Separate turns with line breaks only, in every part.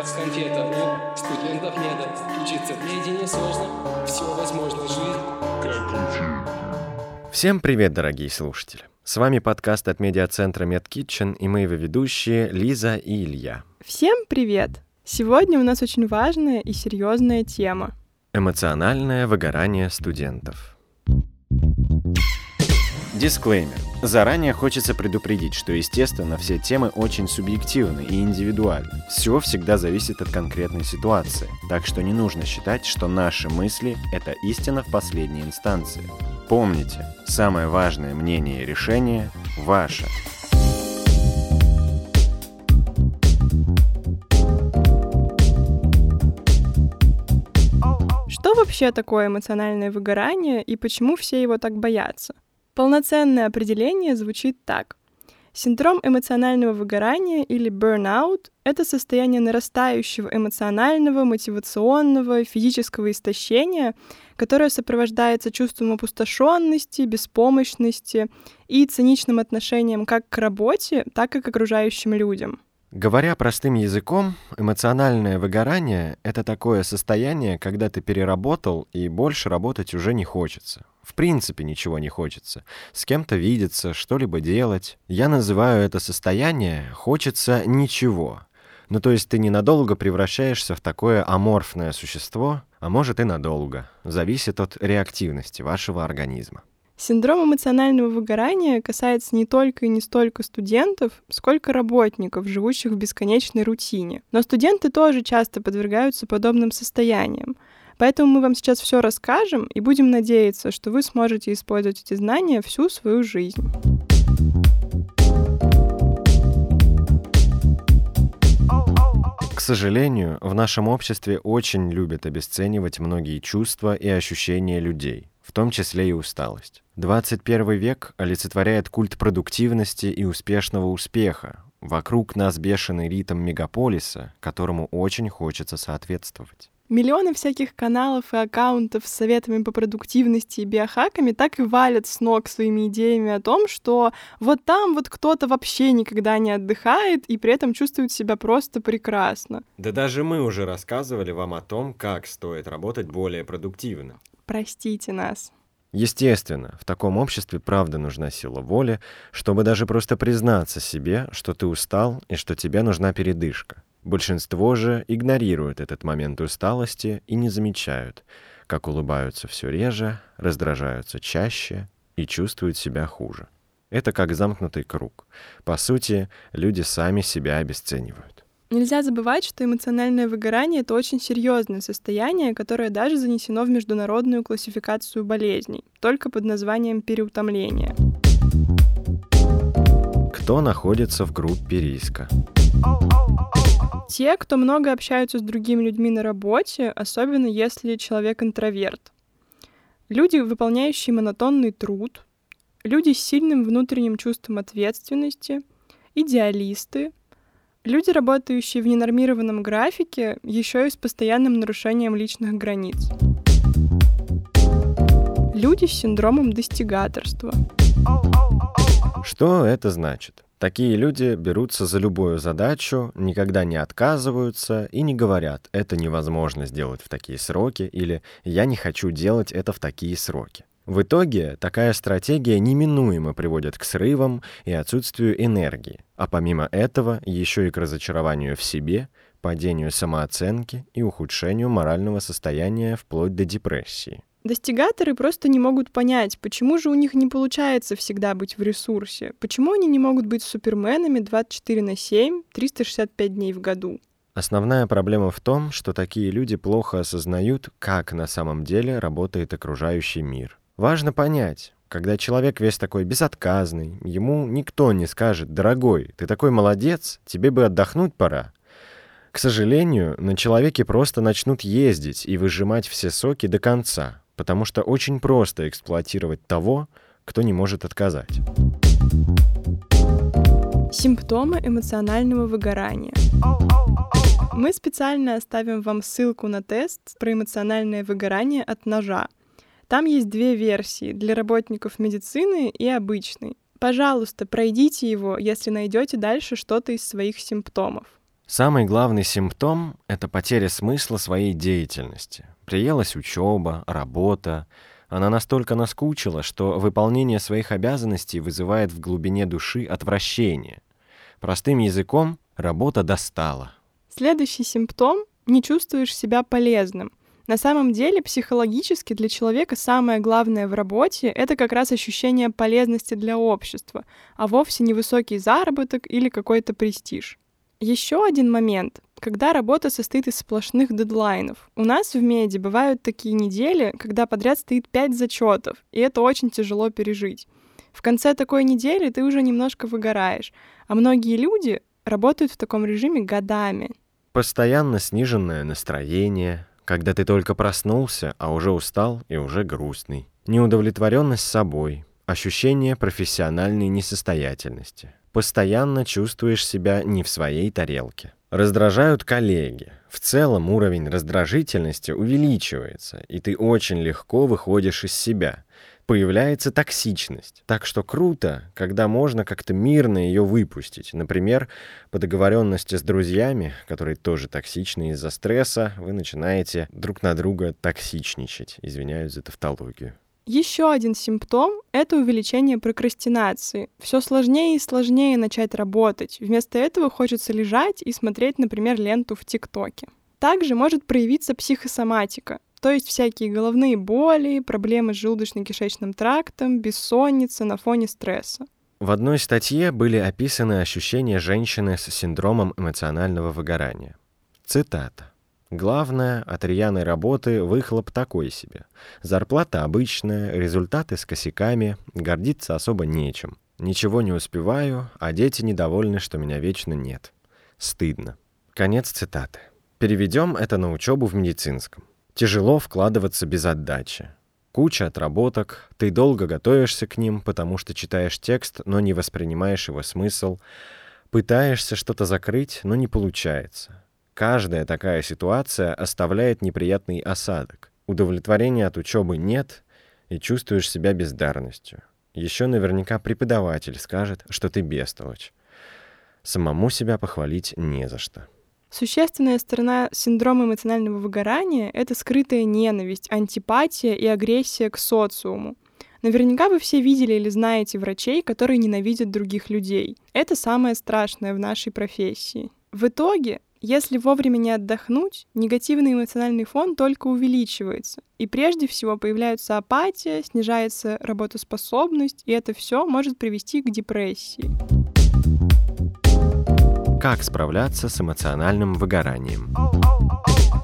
как конфета У студентов нет Учиться наедине сложно Все возможно, жизнь
Всем привет, дорогие слушатели! С вами подкаст от медиацентра MedKitchen и мы его ведущие Лиза и Илья.
Всем привет! Сегодня у нас очень важная и серьезная тема.
Эмоциональное выгорание студентов. Дисклеймер. Заранее хочется предупредить, что, естественно, все темы очень субъективны и индивидуальны. Все всегда зависит от конкретной ситуации, так что не нужно считать, что наши мысли — это истина в последней инстанции. Помните, самое важное мнение и решение — ваше.
Что вообще такое эмоциональное выгорание и почему все его так боятся? Полноценное определение звучит так. Синдром эмоционального выгорания или burnout — это состояние нарастающего эмоционального, мотивационного, физического истощения, которое сопровождается чувством опустошенности, беспомощности и циничным отношением как к работе, так и к окружающим людям.
Говоря простым языком, эмоциональное выгорание — это такое состояние, когда ты переработал и больше работать уже не хочется. В принципе ничего не хочется. С кем-то видеться, что-либо делать. Я называю это состояние «хочется ничего». Ну то есть ты ненадолго превращаешься в такое аморфное существо, а может и надолго. Зависит от реактивности вашего организма.
Синдром эмоционального выгорания касается не только и не столько студентов, сколько работников, живущих в бесконечной рутине. Но студенты тоже часто подвергаются подобным состояниям. Поэтому мы вам сейчас все расскажем и будем надеяться, что вы сможете использовать эти знания всю свою жизнь.
К сожалению, в нашем обществе очень любят обесценивать многие чувства и ощущения людей, в том числе и усталость. 21 век олицетворяет культ продуктивности и успешного успеха. Вокруг нас бешеный ритм мегаполиса, которому очень хочется соответствовать.
Миллионы всяких каналов и аккаунтов с советами по продуктивности и биохаками так и валят с ног своими идеями о том, что вот там вот кто-то вообще никогда не отдыхает и при этом чувствует себя просто прекрасно.
Да даже мы уже рассказывали вам о том, как стоит работать более продуктивно.
Простите нас.
Естественно, в таком обществе правда нужна сила воли, чтобы даже просто признаться себе, что ты устал и что тебе нужна передышка. Большинство же игнорируют этот момент усталости и не замечают, как улыбаются все реже, раздражаются чаще и чувствуют себя хуже. Это как замкнутый круг. По сути, люди сами себя обесценивают.
Нельзя забывать, что эмоциональное выгорание — это очень серьезное состояние, которое даже занесено в международную классификацию болезней, только под названием переутомление.
Кто находится в группе риска?
Те, кто много общаются с другими людьми на работе, особенно если человек интроверт. Люди, выполняющие монотонный труд, люди с сильным внутренним чувством ответственности, идеалисты, люди, работающие в ненормированном графике, еще и с постоянным нарушением личных границ. Люди с синдромом достигаторства.
Что это значит? Такие люди берутся за любую задачу, никогда не отказываются и не говорят «это невозможно сделать в такие сроки» или «я не хочу делать это в такие сроки». В итоге такая стратегия неминуемо приводит к срывам и отсутствию энергии, а помимо этого еще и к разочарованию в себе, падению самооценки и ухудшению морального состояния вплоть до депрессии.
Достигаторы просто не могут понять, почему же у них не получается всегда быть в ресурсе, почему они не могут быть суперменами 24 на 7, 365 дней в году.
Основная проблема в том, что такие люди плохо осознают, как на самом деле работает окружающий мир. Важно понять, когда человек весь такой безотказный, ему никто не скажет «Дорогой, ты такой молодец, тебе бы отдохнуть пора». К сожалению, на человеке просто начнут ездить и выжимать все соки до конца, потому что очень просто эксплуатировать того, кто не может отказать.
Симптомы эмоционального выгорания. Мы специально оставим вам ссылку на тест про эмоциональное выгорание от ножа. Там есть две версии для работников медицины и обычной. Пожалуйста, пройдите его, если найдете дальше что-то из своих симптомов.
Самый главный симптом — это потеря смысла своей деятельности. Приелась учеба, работа. Она настолько наскучила, что выполнение своих обязанностей вызывает в глубине души отвращение. Простым языком работа достала.
Следующий симптом — не чувствуешь себя полезным. На самом деле, психологически для человека самое главное в работе — это как раз ощущение полезности для общества, а вовсе не высокий заработок или какой-то престиж. Еще один момент, когда работа состоит из сплошных дедлайнов. У нас в меди бывают такие недели, когда подряд стоит 5 зачетов, и это очень тяжело пережить. В конце такой недели ты уже немножко выгораешь, а многие люди работают в таком режиме годами.
Постоянно сниженное настроение, когда ты только проснулся, а уже устал и уже грустный. Неудовлетворенность собой, ощущение профессиональной несостоятельности постоянно чувствуешь себя не в своей тарелке. Раздражают коллеги. В целом уровень раздражительности увеличивается, и ты очень легко выходишь из себя. Появляется токсичность. Так что круто, когда можно как-то мирно ее выпустить. Например, по договоренности с друзьями, которые тоже токсичны из-за стресса, вы начинаете друг на друга токсичничать. Извиняюсь за тавтологию.
Еще один симптом — это увеличение прокрастинации. Все сложнее и сложнее начать работать. Вместо этого хочется лежать и смотреть, например, ленту в ТикТоке. Также может проявиться психосоматика, то есть всякие головные боли, проблемы с желудочно-кишечным трактом, бессонница на фоне стресса.
В одной статье были описаны ощущения женщины с синдромом эмоционального выгорания. Цитата. Главное, от рьяной работы выхлоп такой себе. Зарплата обычная, результаты с косяками, гордиться особо нечем. Ничего не успеваю, а дети недовольны, что меня вечно нет. Стыдно. Конец цитаты. Переведем это на учебу в медицинском. Тяжело вкладываться без отдачи. Куча отработок, ты долго готовишься к ним, потому что читаешь текст, но не воспринимаешь его смысл. Пытаешься что-то закрыть, но не получается. Каждая такая ситуация оставляет неприятный осадок. Удовлетворения от учебы нет, и чувствуешь себя бездарностью. Еще наверняка преподаватель скажет, что ты бестолочь. Самому себя похвалить не за что.
Существенная сторона синдрома эмоционального выгорания — это скрытая ненависть, антипатия и агрессия к социуму. Наверняка вы все видели или знаете врачей, которые ненавидят других людей. Это самое страшное в нашей профессии. В итоге если вовремя не отдохнуть, негативный эмоциональный фон только увеличивается. И прежде всего появляется апатия, снижается работоспособность, и это все может привести к депрессии.
Как справляться с эмоциональным выгоранием?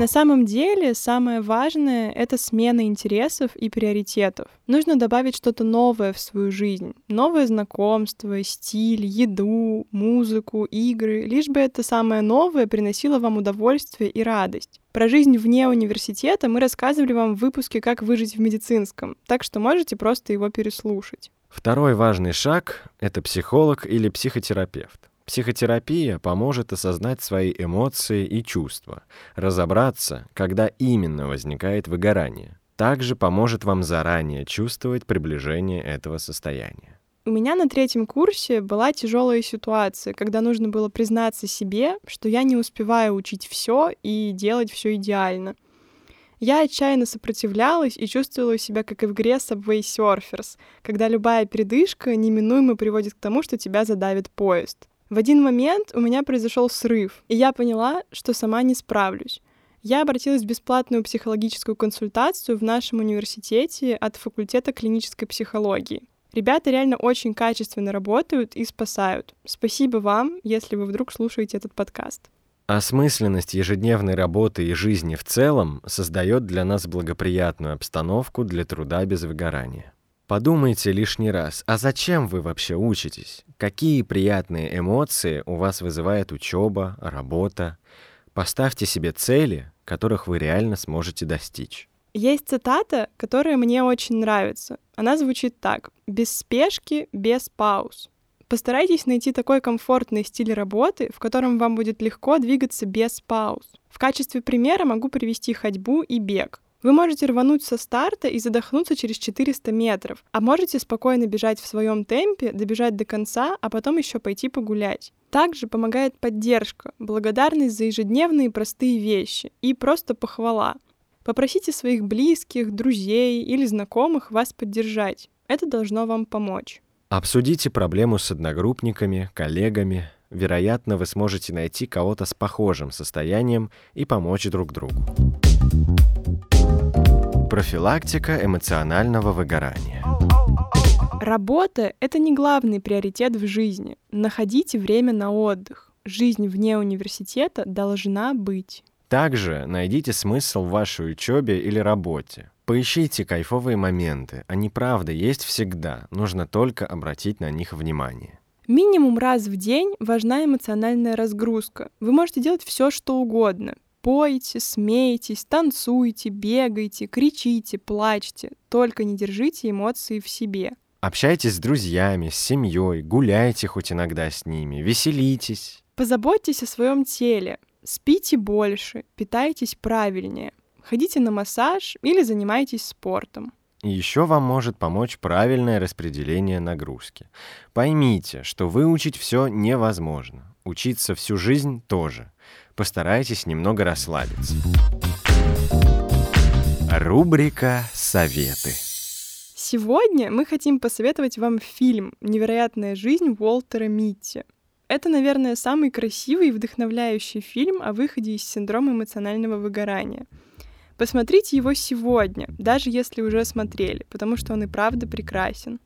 На самом деле, самое важное — это смена интересов и приоритетов. Нужно добавить что-то новое в свою жизнь. Новое знакомство, стиль, еду, музыку, игры. Лишь бы это самое новое приносило вам удовольствие и радость. Про жизнь вне университета мы рассказывали вам в выпуске «Как выжить в медицинском», так что можете просто его переслушать.
Второй важный шаг — это психолог или психотерапевт. Психотерапия поможет осознать свои эмоции и чувства, разобраться, когда именно возникает выгорание. Также поможет вам заранее чувствовать приближение этого состояния.
У меня на третьем курсе была тяжелая ситуация, когда нужно было признаться себе, что я не успеваю учить все и делать все идеально. Я отчаянно сопротивлялась и чувствовала себя как и в игре Subway Surfers, когда любая передышка неминуемо приводит к тому, что тебя задавит поезд. В один момент у меня произошел срыв, и я поняла, что сама не справлюсь. Я обратилась в бесплатную психологическую консультацию в нашем университете от факультета клинической психологии. Ребята реально очень качественно работают и спасают. Спасибо вам, если вы вдруг слушаете этот подкаст.
Осмысленность ежедневной работы и жизни в целом создает для нас благоприятную обстановку для труда без выгорания. Подумайте лишний раз, а зачем вы вообще учитесь? Какие приятные эмоции у вас вызывает учеба, работа? Поставьте себе цели, которых вы реально сможете достичь.
Есть цитата, которая мне очень нравится. Она звучит так. «Без спешки, без пауз». Постарайтесь найти такой комфортный стиль работы, в котором вам будет легко двигаться без пауз. В качестве примера могу привести ходьбу и бег. Вы можете рвануть со старта и задохнуться через 400 метров, а можете спокойно бежать в своем темпе, добежать до конца, а потом еще пойти погулять. Также помогает поддержка, благодарность за ежедневные простые вещи и просто похвала. Попросите своих близких, друзей или знакомых вас поддержать. Это должно вам помочь.
Обсудите проблему с одногруппниками, коллегами. Вероятно, вы сможете найти кого-то с похожим состоянием и помочь друг другу. Профилактика эмоционального выгорания.
Работа — это не главный приоритет в жизни. Находите время на отдых. Жизнь вне университета должна быть.
Также найдите смысл в вашей учебе или работе. Поищите кайфовые моменты. Они правда есть всегда. Нужно только обратить на них внимание.
Минимум раз в день важна эмоциональная разгрузка. Вы можете делать все, что угодно. Пойте, смейтесь, танцуйте, бегайте, кричите, плачьте. Только не держите эмоции в себе.
Общайтесь с друзьями, с семьей, гуляйте хоть иногда с ними, веселитесь.
Позаботьтесь о своем теле. Спите больше, питайтесь правильнее. Ходите на массаж или занимайтесь спортом.
И еще вам может помочь правильное распределение нагрузки. Поймите, что выучить все невозможно. Учиться всю жизнь тоже постарайтесь немного расслабиться. Рубрика «Советы».
Сегодня мы хотим посоветовать вам фильм «Невероятная жизнь Уолтера Митти». Это, наверное, самый красивый и вдохновляющий фильм о выходе из синдрома эмоционального выгорания. Посмотрите его сегодня, даже если уже смотрели, потому что он и правда прекрасен.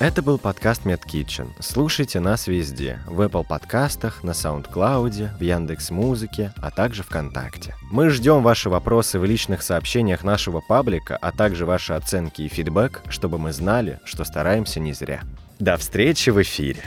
Это был подкаст MedKitchen. Слушайте нас везде. В Apple подкастах, на SoundCloud, в Яндекс Музыке, а также ВКонтакте. Мы ждем ваши вопросы в личных сообщениях нашего паблика, а также ваши оценки и фидбэк, чтобы мы знали, что стараемся не зря. До встречи в эфире!